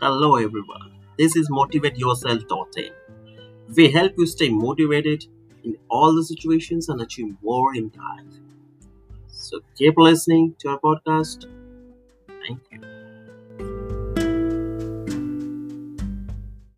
Hello, everyone. This is Motivate Yourself motivateyourself.in. We help you stay motivated in all the situations and achieve more in life. So keep listening to our podcast. Thank you.